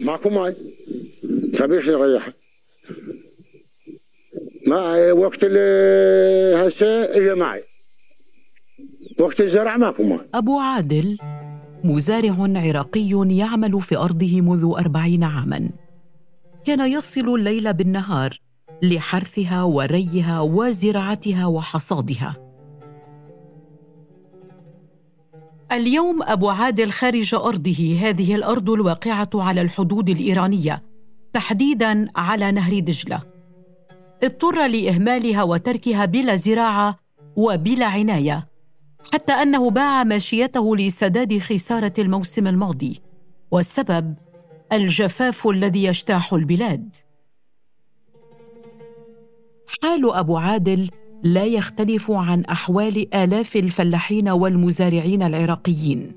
ماكو ماي خبيش نريح ما وقت هسه هي معي. وقت الزرع ماكو ماي أبو عادل مزارع عراقي يعمل في أرضه منذ أربعين عاماً. كان يصل الليل بالنهار لحرثها وريها وزراعتها وحصادها. اليوم أبو عادل خارج أرضه هذه الأرض الواقعة على الحدود الإيرانية تحديداً على نهر دجلة. اضطر لإهمالها وتركها بلا زراعة وبلا عناية حتى أنه باع ماشيته لسداد خسارة الموسم الماضي والسبب الجفاف الذي يجتاح البلاد. حال أبو عادل لا يختلف عن أحوال آلاف الفلاحين والمزارعين العراقيين.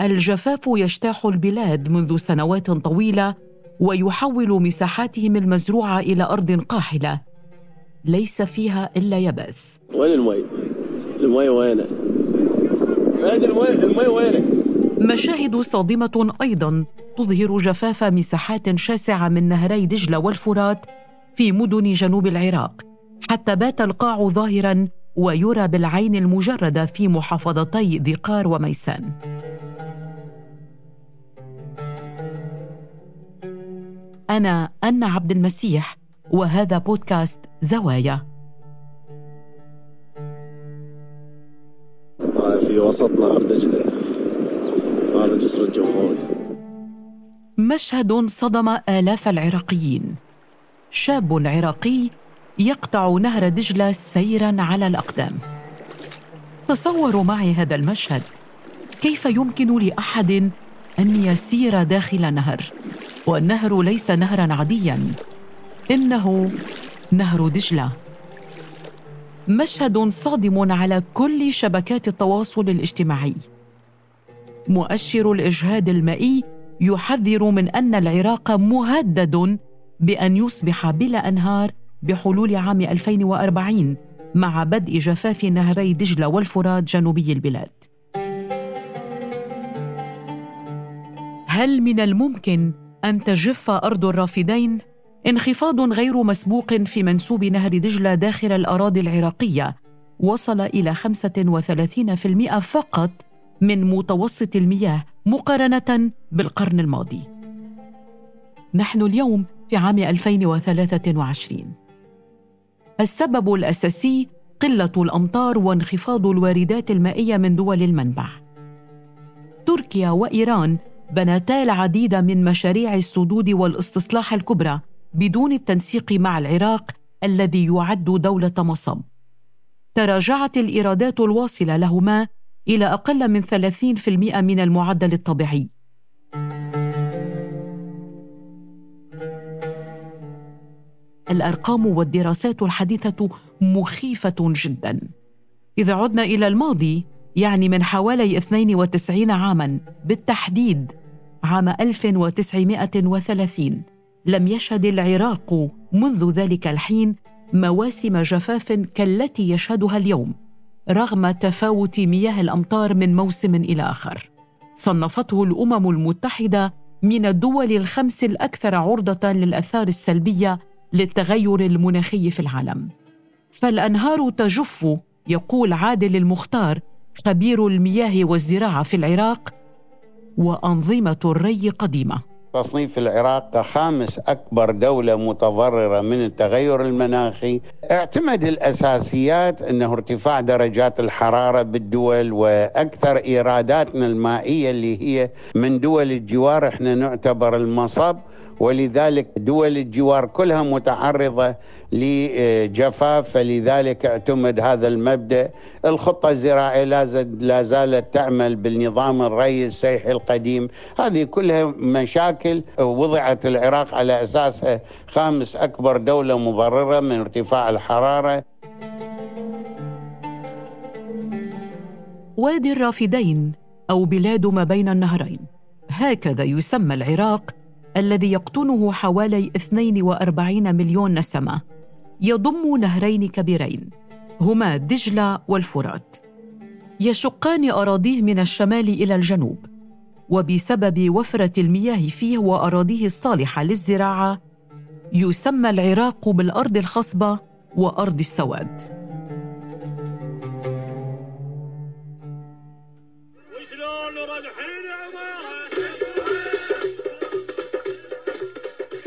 الجفاف يجتاح البلاد منذ سنوات طويلة ويحول مساحاتهم المزروعة إلى أرض قاحلة. ليس فيها إلا يبس وين المي؟ المي وينه؟ المي المي وينه؟ مشاهد صادمة أيضا تظهر جفاف مساحات شاسعة من نهري دجلة والفرات في مدن جنوب العراق. حتى بات القاع ظاهرا ويرى بالعين المجردة في محافظتي ذقار وميسان. أنا أنا عبد المسيح وهذا بودكاست زوايا. في وسط نهر دجله هذا جسر الجمهوري. مشهد صدم آلاف العراقيين. شاب عراقي يقطع نهر دجلة سيرا على الأقدام. تصوروا معي هذا المشهد. كيف يمكن لأحد أن يسير داخل نهر؟ والنهر ليس نهرا عاديا. إنه نهر دجلة. مشهد صادم على كل شبكات التواصل الاجتماعي. مؤشر الإجهاد المائي يحذر من أن العراق مهدد بأن يصبح بلا أنهار بحلول عام 2040 مع بدء جفاف نهري دجلة والفرات جنوبي البلاد. هل من الممكن أن تجف أرض الرافدين؟ انخفاض غير مسبوق في منسوب نهر دجلة داخل الأراضي العراقية وصل إلى 35% فقط من متوسط المياه مقارنة بالقرن الماضي. نحن اليوم في عام 2023 السبب الأساسي قلة الأمطار وانخفاض الواردات المائية من دول المنبع. تركيا وإيران بنتا العديد من مشاريع السدود والاستصلاح الكبرى بدون التنسيق مع العراق الذي يعد دولة مصب تراجعت الإيرادات الواصلة لهما إلى أقل من 30% من المعدل الطبيعي. الأرقام والدراسات الحديثة مخيفة جدا. اذا عدنا إلى الماضي يعني من حوالي 92 عاما بالتحديد عام 1930 لم يشهد العراق منذ ذلك الحين مواسم جفاف كالتي يشهدها اليوم رغم تفاوت مياه الأمطار من موسم إلى آخر. صنفته الأمم المتحدة من الدول الخمس الأكثر عرضة للآثار السلبية للتغير المناخي في العالم. فالأنهار تجف يقول عادل المختار خبير المياه والزراعة في العراق وأنظمة الري قديمة. تصنيف العراق كخامس أكبر دولة متضررة من التغير المناخي. اعتمد الأساسيات أنه ارتفاع درجات الحرارة بالدول وأكثر إيراداتنا المائية اللي هي من دول الجوار. إحنا نعتبر المصب ولذلك دول الجوار كلها متعرضة لجفاف فلذلك اعتمد هذا المبدأ. الخطة الزراعية لا زالت تعمل بالنظام الري السيحي القديم. هذه كلها مشاكل. وضعت العراق على أساسها خامس أكبر دولة مضررة من ارتفاع الحرارة. وادي الرافدين أو بلاد ما بين النهرين. هكذا يسمى العراق الذي يقطنه حوالي 42 مليون نسمة يضم نهرين كبيرين هما دجلة والفرات. يشقان أراضيه من الشمال إلى الجنوب وبسبب وفرة المياه فيه وأراضيه الصالحة للزراعة يسمى العراق بالأرض الخصبة وأرض السواد.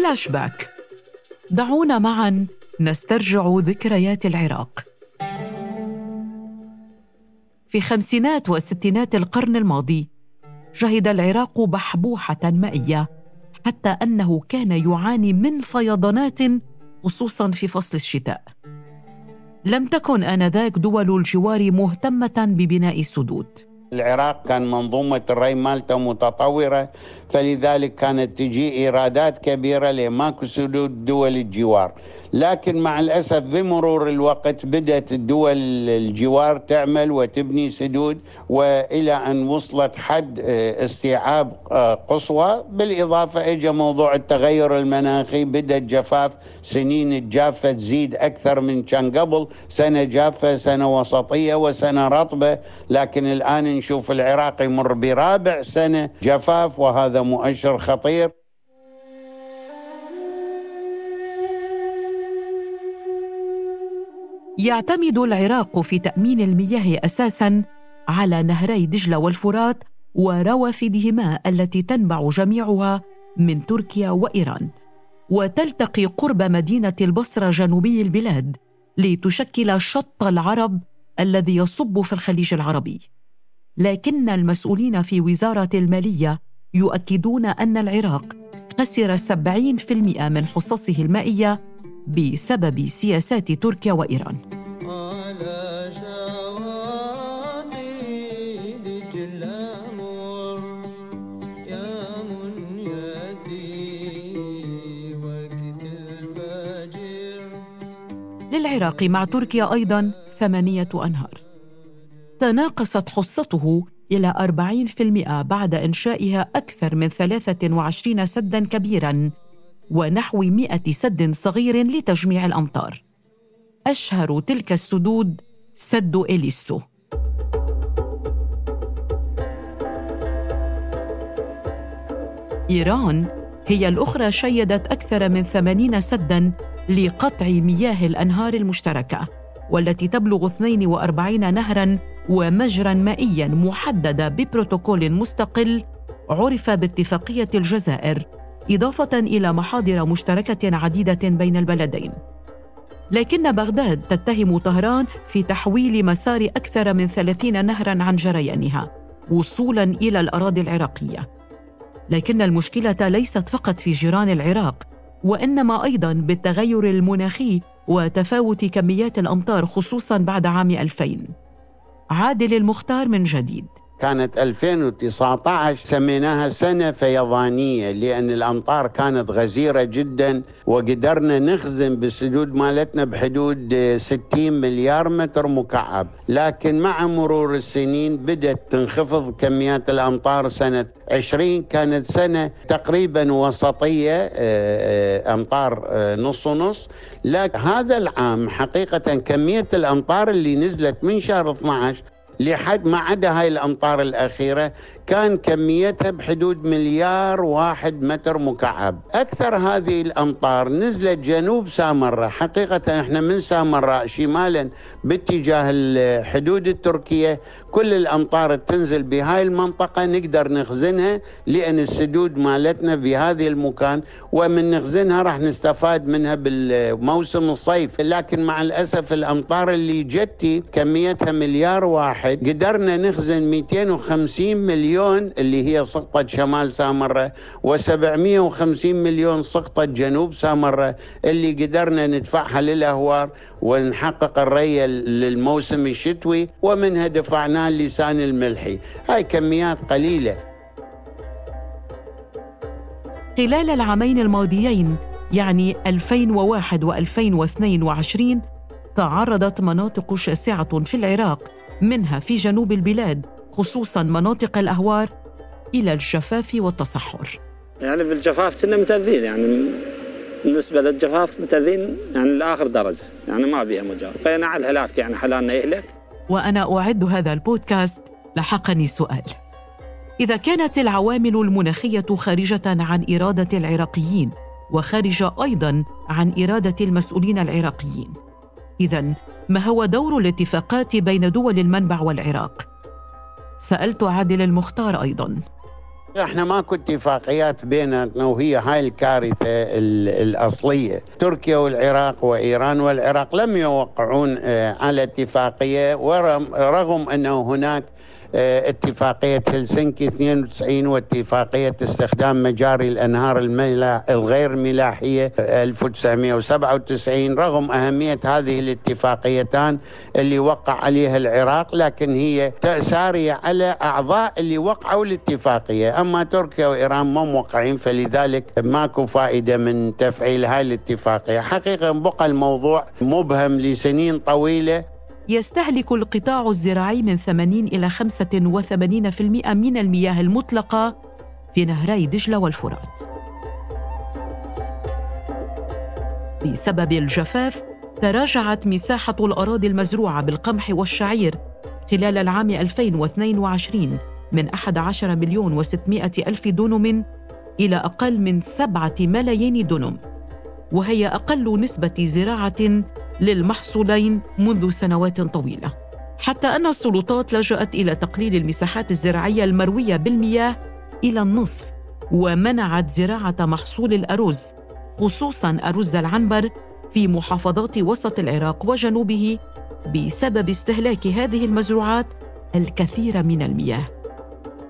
فلاش باك دعونا معا نسترجع ذكريات العراق. في خمسينات وستينات القرن الماضي شهد العراق بحبوحة مائية حتى أنه كان يعاني من فيضانات خصوصا في فصل الشتاء. لم تكن آنذاك دول الجوار مهتمة ببناء سدود. العراق كان منظومة الري مالته متطورة فلذلك كانت تجي إيرادات كبيرة لماكو سدود دول الجوار. لكن مع الأسف بمرور الوقت بدأت الدول الجوار تعمل وتبني سدود وإلى أن وصلت حد آه، استيعاب آه، قصوى. بالإضافة إجا موضوع التغير المناخي بدأ الجفاف سنين الجافة تزيد أكثر من كان قبل. سنة جافة سنة وسطية وسنة رطبة. لكن الآن نشوف العراق يمر برابع سنة جفاف وهذا مؤشر خطير؟ يعتمد العراق في تأمين المياه أساسا على نهري دجلة والفرات وروافدهما التي تنبع جميعها من تركيا وإيران. وتلتقي قرب مدينة البصرة جنوبي البلاد لتشكل شط العرب الذي يصب في الخليج العربي. لكن المسؤولين في وزارة المالية يؤكدون أن العراق خسر 70% من حصصه المائية بسبب سياسات تركيا وإيران. للعراق مع تركيا أيضا ثمانية أنهار. تناقصت حصته إلى 40% بعد إنشائها أكثر من 23 سداً كبيراً ونحو 100 سد صغير لتجميع الأمطار. أشهر تلك السدود سد إليسو. إيران هي الأخرى شيدت أكثر من 80 سداً لقطع مياه الأنهار المشتركة والتي تبلغ 42 نهراً ومجرا مائيا محدد ببروتوكول مستقل عرف باتفاقية الجزائر إضافة إلى محاضر مشتركة عديدة بين البلدين. لكن بغداد تتهم طهران في تحويل مسار أكثر من ثلاثين نهرا عن جريانها وصولا إلى الأراضي العراقية. لكن المشكلة ليست فقط في جيران العراق وإنما أيضا بالتغير المناخي وتفاوت كميات الأمطار خصوصا بعد عام 2000 عادل المختار من جديد. كانت 2019 سميناها سنة فيضانية لأن الأمطار كانت غزيرة جدا وقدرنا نخزن بالسدود مالتنا بحدود 60 مليار متر مكعب. لكن مع مرور السنين بدأت تنخفض كميات الأمطار. سنة 20 كانت سنة تقريبا وسطية آه، آه، أمطار آه، نص ونص. لكن هذا العام حقيقة كمية الأمطار اللي نزلت من شهر 12 لحد ما عدا هاي الأمطار الأخيرة كان كميتها بحدود مليار واحد متر مكعب. أكثر هذه الأمطار نزلت جنوب سامراء حقيقة إحنا من سامراء شمالا باتجاه الحدود التركية. كل الأمطار تنزل بهاي المنطقة. نقدر نخزنها لأن السدود مالتنا بهذه المكان. ومن نخزنها راح نستفاد منها بالموسم الصيف. لكن مع الأسف الأمطار اللي جتي كميتها مليار واحد. قدرنا نخزن 250 مليون مليون اللي هي سقطة شمال سامرة و750 مليون سقطة جنوب سامرة اللي قدرنا ندفعها للأهوار ونحقق الري للموسم الشتوي ومنها دفعناه اللسان الملحي. هاي كميات قليلة. خلال العامين الماضيين يعني 2001 و2022 تعرضت مناطق شاسعة في العراق منها في جنوب البلاد خصوصا مناطق الأهوار إلى الجفاف والتصحر. يعني بالجفاف كنا متأذين يعني بالنسبة للجفاف متأذين يعني لآخر درجة يعني ما بيها مجال. بقينا على الهلاك يعني حلالنا يهلك. وأنا أعد هذا البودكاست لحقني سؤال. إذا كانت العوامل المناخية خارجة عن إرادة العراقيين وخارجه أيضا عن إرادة المسؤولين العراقيين اذا ما هو دور الاتفاقات بين دول المنبع والعراق؟ سألت عادل المختار أيضا. إحنا ماكو اتفاقيات بيناتنا وهي هاي الكارثة الأصلية، تركيا والعراق وإيران والعراق لم يوقعون آه، على اتفاقية ورغم أنه هناك اتفاقية هلسنكي 92 واتفاقية استخدام مجاري الأنهار الغير ملاحية 1997 رغم أهمية هذه الاتفاقيتان اللي وقع عليها العراق لكن هي سارية على أعضاء اللي وقعوا الاتفاقية. أما تركيا وإيران ما موقعين فلذلك ماكو فائدة من تفعيل هاي الاتفاقية. حقيقة بقى الموضوع مبهم لسنين طويلة. يستهلك القطاع الزراعي من 80 إلى 85% من المياه المطلقة في نهري دجلة والفرات. بسبب الجفاف تراجعت مساحة الأراضي المزروعة بالقمح والشعير خلال العام 2022 من 11 مليون و600 ألف دونم إلى أقل من 7 ملايين دونم وهي أقل نسبة زراعة للمحصولين منذ سنوات طويلة. حتى أن السلطات لجأت إلى تقليل المساحات الزراعية المروية بالمياه إلى النصف ومنعت زراعة محصول الأرز خصوصا أرز العنبر في محافظات وسط العراق وجنوبه بسبب استهلاك هذه المزروعات الكثير من المياه.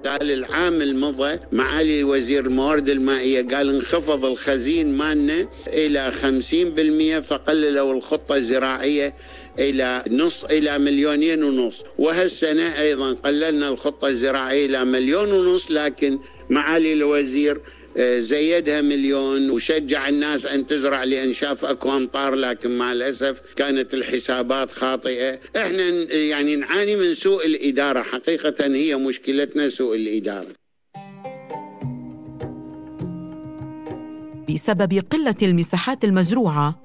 قال العام المضى معالي وزير الموارد المائية. قال انخفض الخزين مالنا إلى 50% فقللوا الخطة الزراعية إلى نص إلى مليونين ونص. وهالسنة أيضا قللنا الخطة الزراعية إلى مليون ونص لكن معالي الوزير زيدها مليون وشجع الناس أن تزرع لأن شاف أكو أمطار لكن مع الأسف كانت الحسابات خاطئة. إحنا يعني نعاني من سوء الإدارة. حقيقة هي مشكلتنا سوء الإدارة. بسبب قلة المساحات المزروعة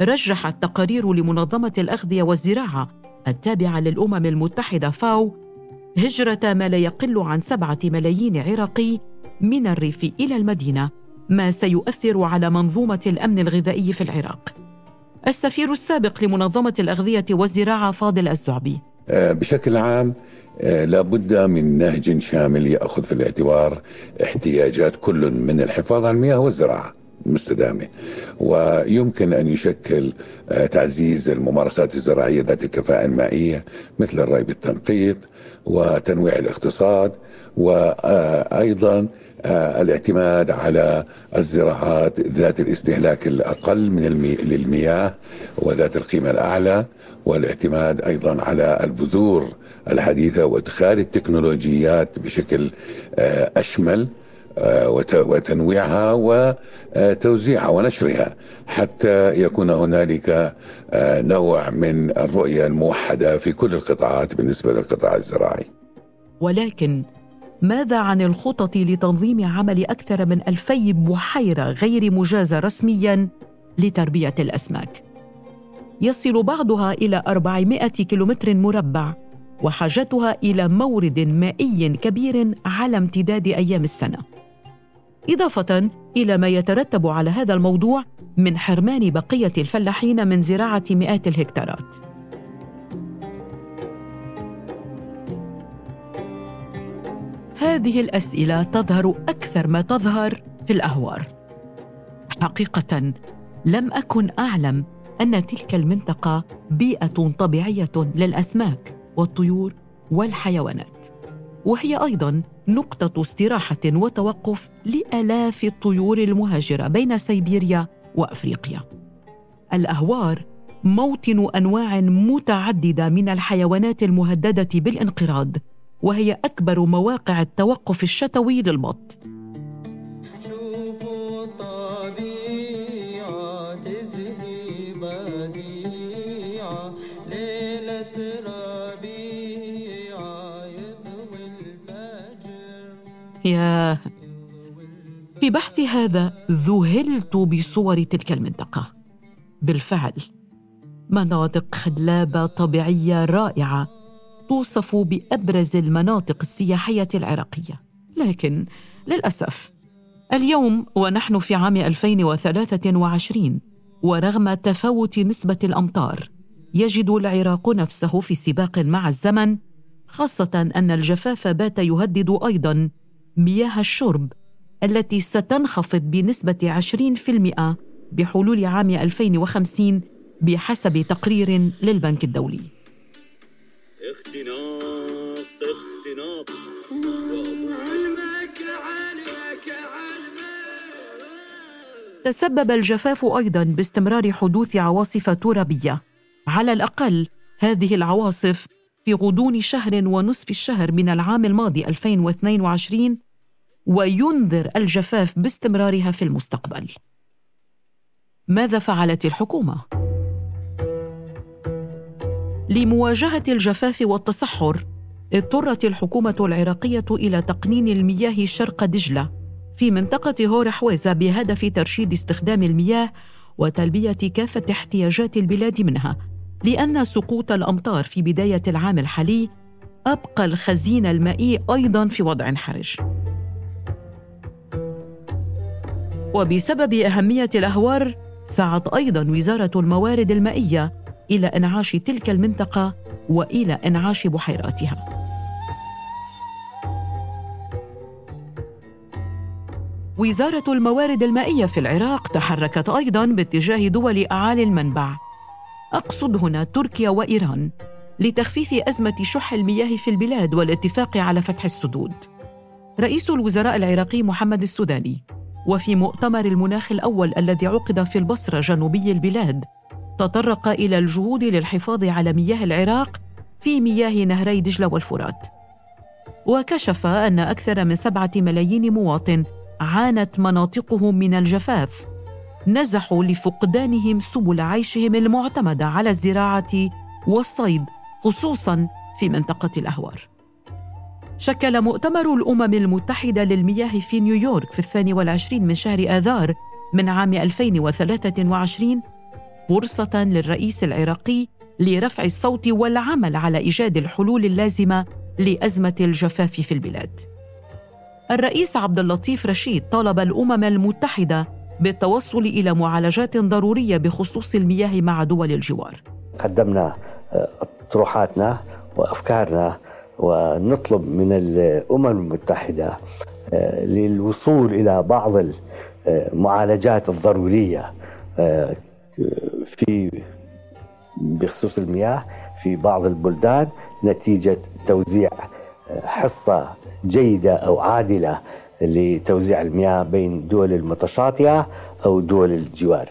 رجحت تقارير لمنظمة الأغذية والزراعة التابعة للأمم المتحدة فاو هجرة ما لا يقل عن سبعة ملايين عراقي من الريف إلى المدينة ما سيؤثر على منظومة الأمن الغذائي في العراق. السفير السابق لمنظمة الأغذية والزراعة فاضل الزعبي. آه، بشكل عام آه، لابد من نهج شامل يأخذ في الاعتبار احتياجات كل من الحفاظ على المياه والزراعة. المستدامه ويمكن أن يشكل آه، تعزيز الممارسات الزراعية ذات الكفاءة المائية مثل الري بالتنقيط وتنويع الاقتصاد وأيضا آه، الاعتماد على الزراعات ذات الاستهلاك الأقل من المي... للمياه وذات القيمة الأعلى والاعتماد أيضا على البذور الحديثة وإدخال التكنولوجيات بشكل آه، آه، وتنويعها وتوزيعها ونشرها حتى يكون هنالك نوع من الرؤية الموحدة في كل القطاعات بالنسبة للقطاع الزراعي ولكن ماذا عن الخطط لتنظيم عمل أكثر من ألفي بحيرة غير مجازة رسمياً لتربية الأسماك؟ يصل بعضها إلى 400 كيلومتر مربع وحاجتها إلى مورد مائي كبير على امتداد أيام السنة إضافة إلى ما يترتب على هذا الموضوع من حرمان بقية الفلاحين من زراعة مئات الهكتارات. هذه الأسئلة تظهر أكثر ما تظهر في الأهوار. حقيقة لم أكن أعلم أن تلك المنطقة بيئة طبيعية للأسماك والطيور والحيوانات. وهي أيضا نقطة استراحة وتوقف لآلاف الطيور المهاجرة بين سيبيريا وأفريقيا. الأهوار موطن أنواع متعددة من الحيوانات المهددة بالانقراض وهي أكبر مواقع التوقف الشتوي للبط يا في بحث هذا ذهلت بصور تلك المنطقة. بالفعل مناطق خلابة طبيعية رائعة توصف بأبرز المناطق السياحية العراقية. لكن للأسف اليوم ونحن في عام 2023 ورغم تفاوت نسبة الأمطار يجد العراق نفسه في سباق مع الزمن خاصة أن الجفاف بات يهدد أيضا مياه الشرب التي ستنخفض بنسبة 20% بحلول عام 2050 بحسب تقرير للبنك الدولي. اختناق اختناق. تسبب الجفاف أيضا باستمرار حدوث عواصف ترابية. على الأقل هذه العواصف في غضون شهر ونصف الشهر من العام الماضي 2022 وينذر الجفاف باستمرارها في المستقبل. ماذا فعلت الحكومة؟ لمواجهة الجفاف والتصحر اضطرت الحكومة العراقية إلى تقنين المياه شرق دجلة في منطقة هور حويزة بهدف ترشيد استخدام المياه وتلبية كافة احتياجات البلاد منها. لأن سقوط الأمطار في بداية العام الحالي أبقى الخزين المائي أيضا في وضع حرج. وبسبب أهمية الأهوار سعت أيضا وزارة الموارد المائية إلى إنعاش تلك المنطقة وإلى إنعاش بحيراتها. وزارة الموارد المائية في العراق تحركت أيضا باتجاه دول أعالي المنبع. أقصد هنا تركيا وإيران لتخفيف أزمة شح المياه في البلاد والاتفاق على فتح السدود. رئيس الوزراء العراقي محمد السوداني وفي مؤتمر المناخ الأول الذي عقد في البصرة جنوبي البلاد تطرق إلى الجهود للحفاظ على مياه العراق في مياه نهري دجلة والفرات. وكشف أن أكثر من سبعة ملايين مواطن عانت مناطقهم من الجفاف نزحوا لفقدانهم سبل عيشهم المعتمدة على الزراعة والصيد خصوصا في منطقة الأهوار شكل مؤتمر الأمم المتحدة للمياه في نيويورك في الثاني والعشرين من شهر آذار من عام 2023 فرصة للرئيس العراقي لرفع الصوت والعمل على إيجاد الحلول اللازمة لأزمة الجفاف في البلاد. الرئيس عبد اللطيف رشيد طالب الأمم المتحدة بالتوصل إلى معالجات ضرورية بخصوص المياه مع دول الجوار. قدمنا آه، طروحاتنا وأفكارنا ونطلب من الأمم المتحدة آه، للوصول إلى بعض المعالجات آه، في بخصوص المياه في بعض البلدان نتيجة توزيع حصة جيدة أو عادلة لتوزيع المياه بين دول المتشاطئة أو دول الجوار.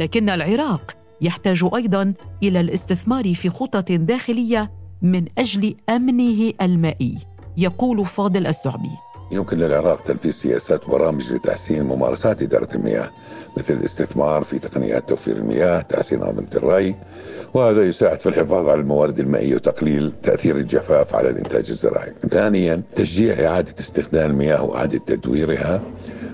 لكن العراق يحتاج أيضا إلى الاستثمار في خطط داخلية من أجل أمنه المائي يقول فاضل الزعبي يمكن للعراق تنفيذ سياسات وبرامج لتحسين ممارسات إدارة المياه مثل الاستثمار في تقنيات توفير المياه تحسين أنظمة الري وهذا يساعد في الحفاظ على الموارد المائية وتقليل تأثير الجفاف على الإنتاج الزراعي. ثانيا تشجيع إعادة استخدام المياه وإعادة تدويرها.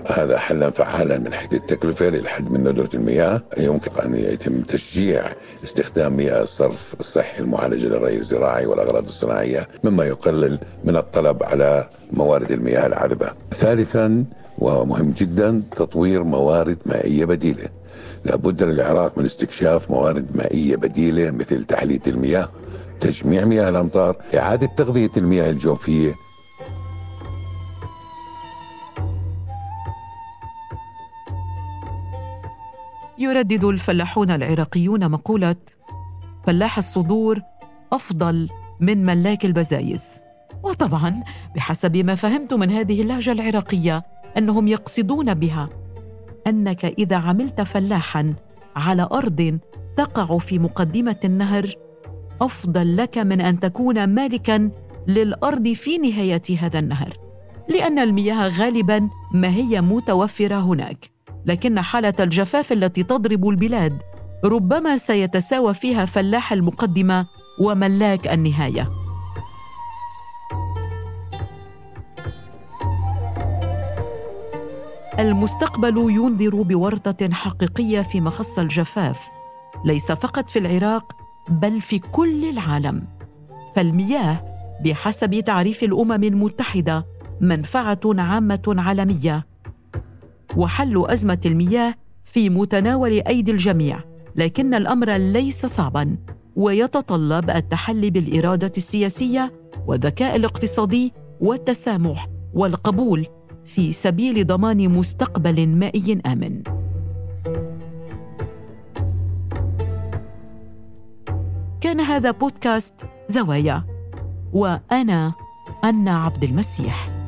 هذا حلا فعالا من حيث التكلفة للحد من ندرة المياه. يمكن أن يتم تشجيع استخدام مياه الصرف الصحي المعالجة للري الزراعي والأغراض الصناعية مما يقلل من الطلب على موارد المياه العذبة. ثالثا ومهم جدا تطوير موارد مائية بديلة. لابد للعراق من استكشاف موارد مائية بديلة مثل تحلية المياه تجميع مياه الأمطار إعادة تغذية المياه الجوفية يردد الفلاحون العراقيون مقولة فلاح الصدور أفضل من ملاك البزايز وطبعا بحسب ما فهمت من هذه اللهجة العراقية أنهم يقصدون بها أنك إذا عملت فلاحا على أرض تقع في مقدمة النهر أفضل لك من أن تكون مالكا للأرض في نهاية هذا النهر لأن المياه غالبا ما هي متوفرة هناك. لكن حالة الجفاف التي تضرب البلاد ربما سيتساوى فيها فلاح المقدمة وملاك النهاية. المستقبل ينذر بورطة حقيقية في مخص الجفاف، ليس فقط في العراق بل في كل العالم. فالمياه بحسب تعريف الأمم المتحدة منفعة عامة عالمية وحل أزمة المياه في متناول أيدي الجميع لكن الأمر ليس صعبا ويتطلب التحلي بالإرادة السياسية والذكاء الاقتصادي والتسامح والقبول في سبيل ضمان مستقبل مائي آمن. كان هذا بودكاست زوايا وأنا أنا عبد المسيح.